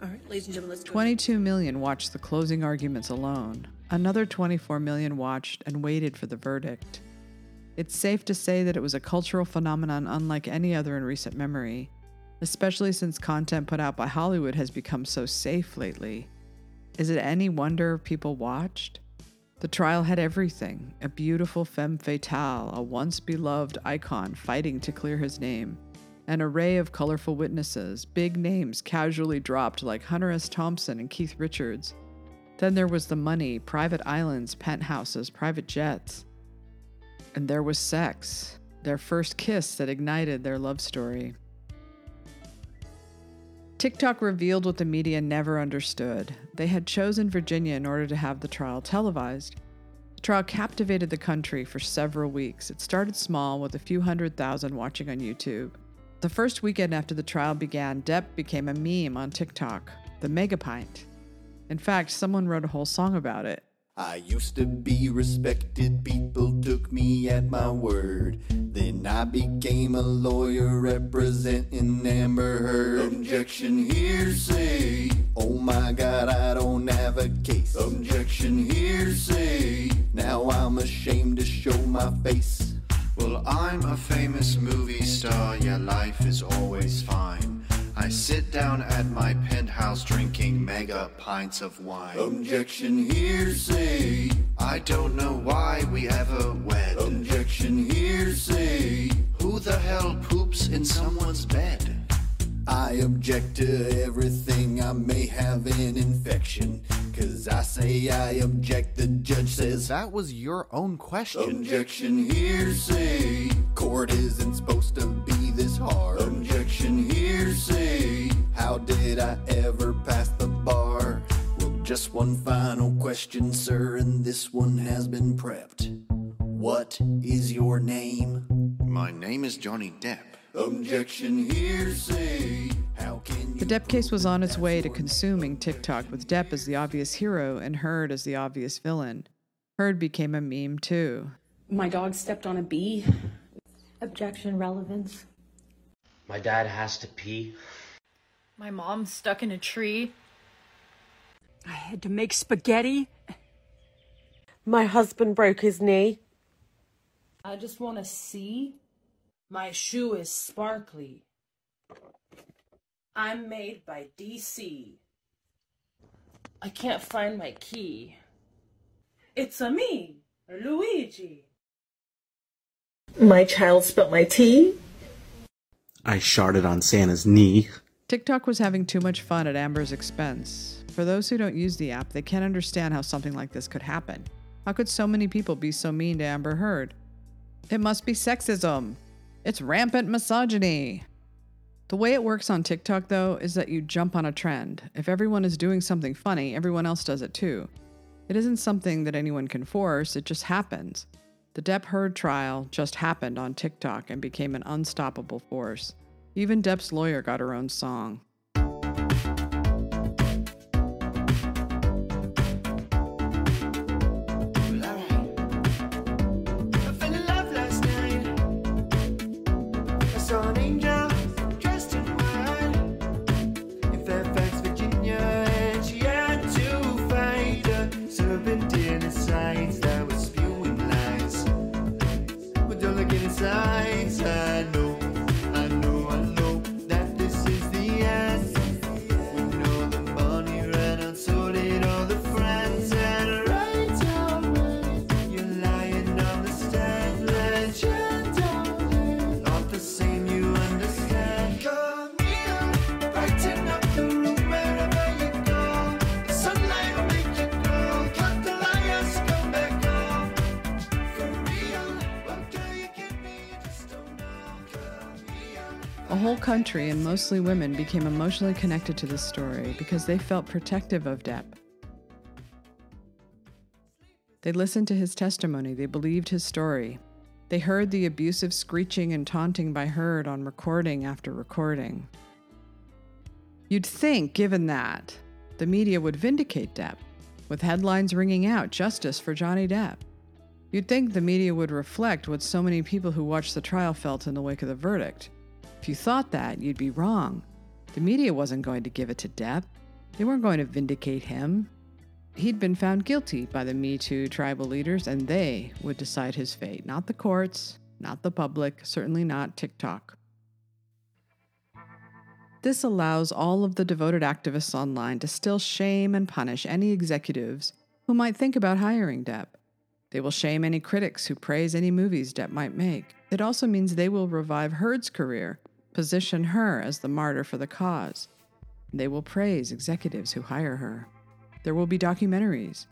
All right, ladies and gentlemen, let's go.
22 million watched the closing arguments alone. Another 24 million watched and waited for the verdict. It's safe to say that it was a cultural phenomenon unlike any other in recent memory, especially since content put out by Hollywood has become so safe lately. Is it any wonder people watched? The trial had everything a beautiful femme fatale, a once beloved icon fighting to clear his name, an array of colorful witnesses, big names casually dropped like Hunter S. Thompson and Keith Richards. Then there was the money, private islands, penthouses, private jets. And there was sex, their first kiss that ignited their love story. TikTok revealed what the media never understood. They had chosen Virginia in order to have the trial televised. The trial captivated the country for several weeks. It started small with a few hundred thousand watching on YouTube. The first weekend after the trial began, Depp became a meme on TikTok, the Mega Pint. In fact, someone wrote a whole song about it.
I used to be respected, people took me at my word. Then I became a lawyer representing Amber Heard. Objection hearsay. Oh my god, I don't have a case. Objection hearsay. Now I'm ashamed to show my face.
Well, I'm a famous movie star, yeah, life is always fine. I sit down at my penthouse drinking mega pints of wine.
Objection hearsay.
I don't know why we ever wed.
Objection hearsay.
Who the hell poops in someone's bed?
I object to everything. I may have an infection. Cause I say I object. The judge says
that was your own question.
Objection hearsay. Court isn't supposed to be this hard. Objection hearsay. How did I ever pass the bar? Well, just one final question, sir, and this one has been prepped. What is your name?
My name is Johnny Depp.
Objection hearsay. How can
The Depp case was on its way to consuming TikTok with Depp as the obvious hero and Heard as the obvious villain. Heard became a meme too.
My dog stepped on a bee.
Objection relevance.
My dad has to pee.
My mom's stuck in a tree.
I had to make spaghetti.
My husband broke his knee.
I just want to see. My shoe is sparkly. I'm made by DC. I can't find my key. It's a me, Luigi.
My child spilt my tea.
I sharted on Santa's knee.
TikTok was having too much fun at Amber's expense. For those who don't use the app, they can't understand how something like this could happen. How could so many people be so mean to Amber Heard? It must be sexism. It's rampant misogyny. The way it works on TikTok, though, is that you jump on a trend. If everyone is doing something funny, everyone else does it too. It isn't something that anyone can force, it just happens. The Depp Heard trial just happened on TikTok and became an unstoppable force. Even Depp's lawyer got her own song. Country and mostly women became emotionally connected to this story because they felt protective of Depp. They listened to his testimony, they believed his story. They heard the abusive screeching and taunting by Heard on recording after recording. You'd think, given that, the media would vindicate Depp, with headlines ringing out justice for Johnny Depp. You'd think the media would reflect what so many people who watched the trial felt in the wake of the verdict. If you thought that, you'd be wrong. The media wasn't going to give it to Depp. They weren't going to vindicate him. He'd been found guilty by the Me Too tribal leaders, and they would decide his fate, not the courts, not the public, certainly not TikTok. This allows all of the devoted activists online to still shame and punish any executives who might think about hiring Depp. They will shame any critics who praise any movies Depp might make. It also means they will revive Heard's career, position her as the martyr for the cause. They will praise executives who hire her. There will be documentaries.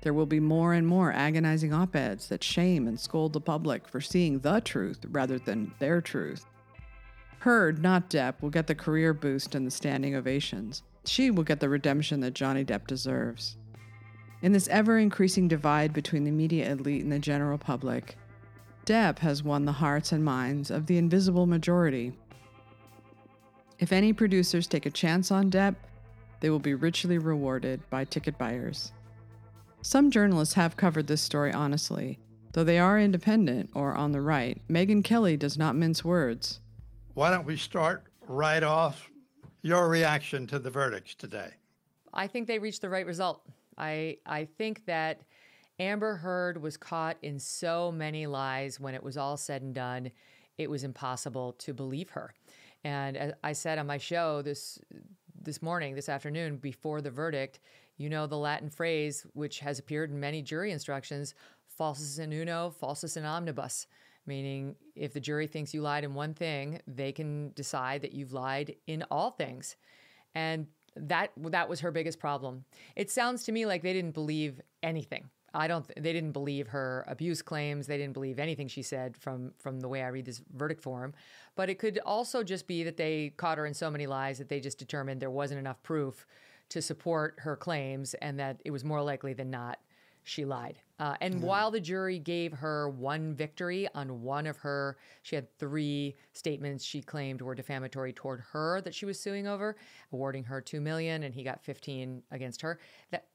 There will be more and more agonizing op eds that shame and scold the public for seeing the truth rather than their truth. Heard, not Depp, will get the career boost and the standing ovations. She will get the redemption that Johnny Depp deserves. In this ever increasing divide between the media elite and the general public, Depp has won the hearts and minds of the invisible majority. If any producers take a chance on Depp, they will be richly rewarded by ticket buyers. Some journalists have covered this story honestly. Though they are independent or on the right, Megyn Kelly does not mince words.
Why don't we start right off your reaction to the verdicts today?
I think they reached the right result. I I think that Amber Heard was caught in so many lies when it was all said and done, it was impossible to believe her. And as I said on my show this this morning, this afternoon, before the verdict, you know the Latin phrase which has appeared in many jury instructions, falsus in uno, falsus in omnibus, meaning if the jury thinks you lied in one thing, they can decide that you've lied in all things. And that that was her biggest problem. It sounds to me like they didn't believe anything. I don't. They didn't believe her abuse claims. They didn't believe anything she said from from the way I read this verdict form. But it could also just be that they caught her in so many lies that they just determined there wasn't enough proof to support her claims, and that it was more likely than not she lied. Uh, and while the jury gave her one victory on one of her, she had three statements she claimed were defamatory toward her that she was suing over, awarding her two million, and he got fifteen against her. That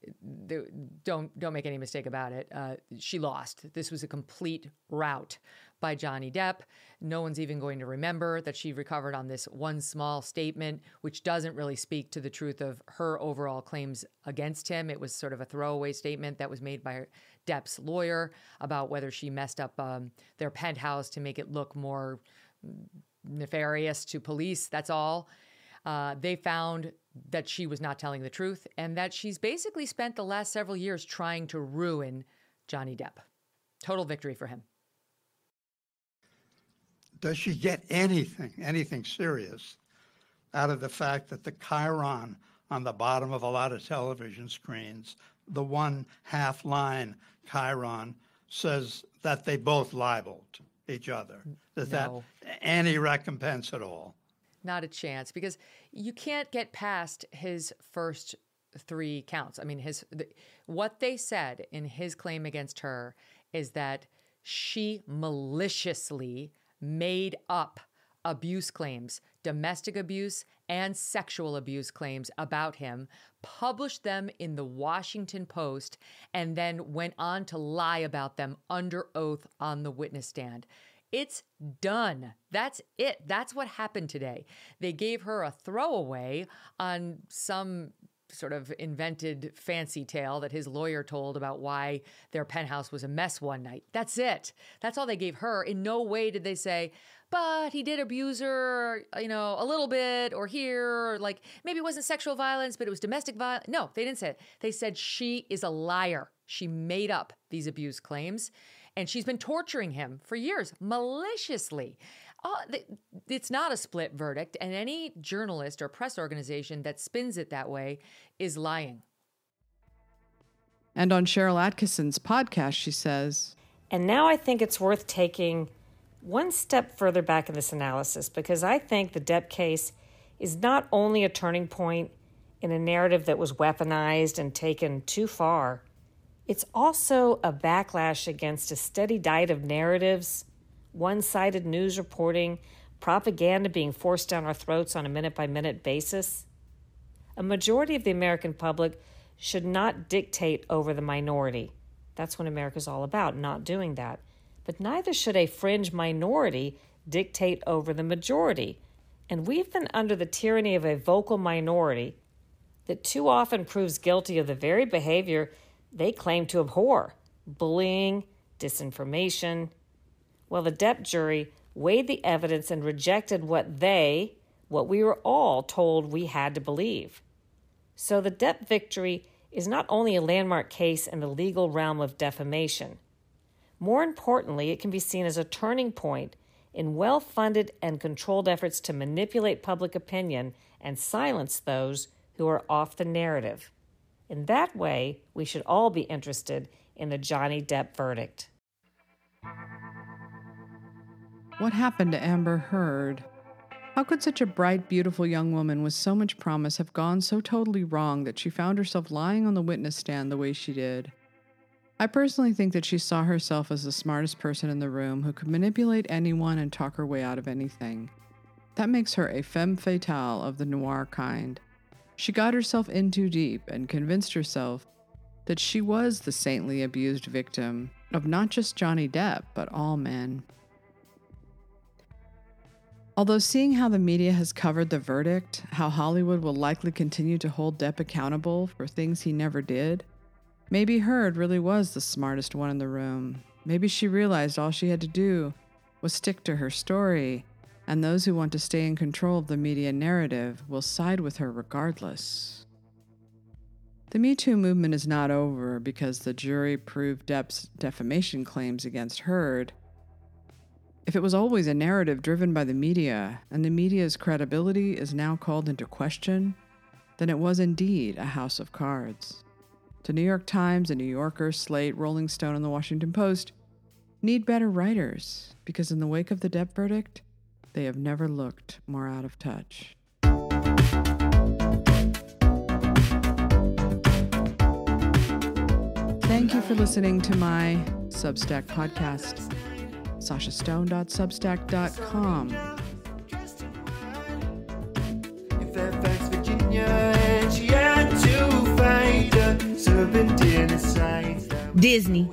the, don't don't make any mistake about it. Uh, she lost. This was a complete rout by Johnny Depp. No one's even going to remember that she recovered on this one small statement, which doesn't really speak to the truth of her overall claims against him. It was sort of a throwaway statement that was made by Depp's lawyer about whether she messed up um, their penthouse to make it look more nefarious to police. That's all. Uh, they found that she was not telling the truth and that she's basically spent the last several years trying to ruin Johnny Depp. Total victory for him.
Does she get anything, anything serious out of the fact that the chiron on the bottom of a lot of television screens, the one half line chiron, says that they both libeled each other? Does
No.
that any recompense at all?
Not a chance because you can't get past his first three counts. I mean, his the, what they said in his claim against her is that she maliciously made up abuse claims, domestic abuse and sexual abuse claims about him, published them in the Washington Post, and then went on to lie about them under oath on the witness stand. It's done. That's it. That's what happened today. They gave her a throwaway on some sort of invented fancy tale that his lawyer told about why their penthouse was a mess one night. That's it. That's all they gave her. In no way did they say, but he did abuse her, you know, a little bit or here, or like maybe it wasn't sexual violence, but it was domestic violence. No, they didn't say it. They said she is a liar. She made up these abuse claims and she's been torturing him for years maliciously. Uh, oh, th- it's not a split verdict, and any journalist or press organization that spins it that way is lying.
And on Sharyl Attkisson's podcast, she says,
And now I think it's worth taking one step further back in this analysis because I think the Depp case is not only a turning point in a narrative that was weaponized and taken too far, it's also a backlash against a steady diet of narratives, one sided news reporting, propaganda being forced down our throats on a minute by minute basis. A majority of the American public should not dictate over the minority. That's what America's all about, not doing that. But neither should a fringe minority dictate over the majority. And we've been under the tyranny of a vocal minority that too often proves guilty of the very behavior they claim to abhor bullying, disinformation. Well, the Depp jury weighed the evidence and rejected what they, what we were all told we had to believe. So the Depp victory is not only a landmark case in the legal realm of defamation. More importantly, it can be seen as a turning point in well funded and controlled efforts to manipulate public opinion and silence those who are off the narrative. In that way, we should all be interested in the Johnny Depp verdict.
What happened to Amber Heard? How could such a bright, beautiful young woman with so much promise have gone so totally wrong that she found herself lying on the witness stand the way she did? I personally think that she saw herself as the smartest person in the room who could manipulate anyone and talk her way out of anything. That makes her a femme fatale of the noir kind. She got herself in too deep and convinced herself that she was the saintly abused victim of not just Johnny Depp, but all men. Although seeing how the media has covered the verdict, how Hollywood will likely continue to hold Depp accountable for things he never did, maybe Heard really was the smartest one in the room. Maybe she realized all she had to do was stick to her story, and those who want to stay in control of the media narrative will side with her regardless. The Me Too movement is not over because the jury proved Depp's defamation claims against Heard. If it was always a narrative driven by the media, and the media's credibility is now called into question, then it was indeed a house of cards. The New York Times, the New Yorker, Slate, Rolling Stone, and the Washington Post need better writers because, in the wake of the Depp verdict, they have never looked more out of touch. Thank you for listening to my Substack podcast sashastone.substack.com.
In Fairfax, Virginia, and she had to fight a serpentine inside.
Disney,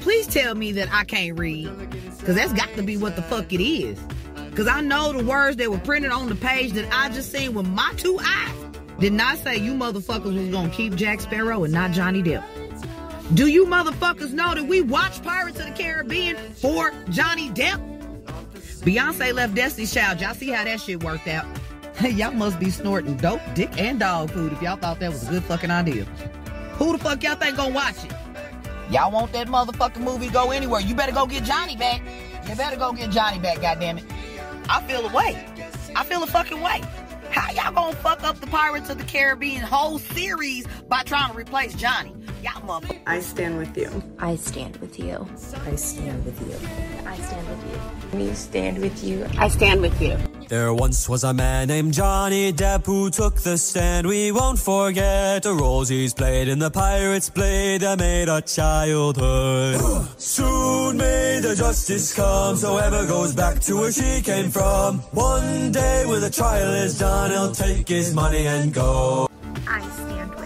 please tell me that I can't read. Because that's got to be what the fuck it is. Because I know the words that were printed on the page that I just seen with my two eyes did not say you motherfuckers was going to keep Jack Sparrow and not Johnny Depp. Do you motherfuckers know that we watch Pirates of the Caribbean for Johnny Depp? Beyonce left Destiny's Child. Y'all see how that shit worked out? [laughs] y'all must be snorting dope, dick, and dog food if y'all thought that was a good fucking idea. Who the fuck y'all think gonna watch it? Y'all want that motherfucking movie go anywhere? You better go get Johnny back. You better go get Johnny back, goddammit. I feel a way. I feel a fucking way. How y'all gonna fuck up the Pirates of the Caribbean whole series by trying to replace Johnny? Y'all motherfuckers.
I stand with you.
I stand with you.
I stand with you.
I stand with you.
We stand with you.
I stand with you.
There once was a man named Johnny Depp who took the stand. We won't forget the roles he's played in the Pirates Blade that made our childhood. [gasps] Soon may the justice come, so whoever goes back to where she came from. One day when the trial is done, he'll take his money and go.
I stand with you.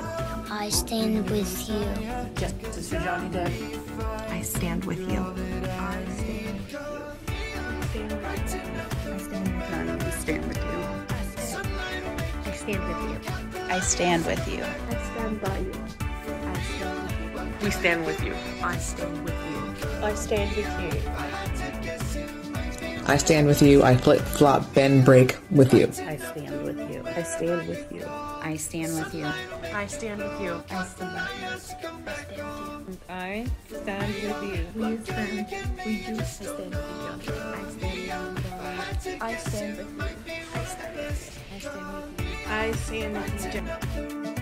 I stand with you.
Justice for Johnny Depp.
I stand with you. I stand with you. I stand with you.
I stand with you.
I stand by you. I stand with you.
We stand with you.
I stand with you.
I stand with you.
I stand with you. I flip flop bend break with you.
I stand with you. I stand with you.
I stand with you.
I stand with you.
I stand with you.
I stand with you.
We stand. We do. I stand with you. I stand with you. I stand with you. I stand with you.
I stand with you.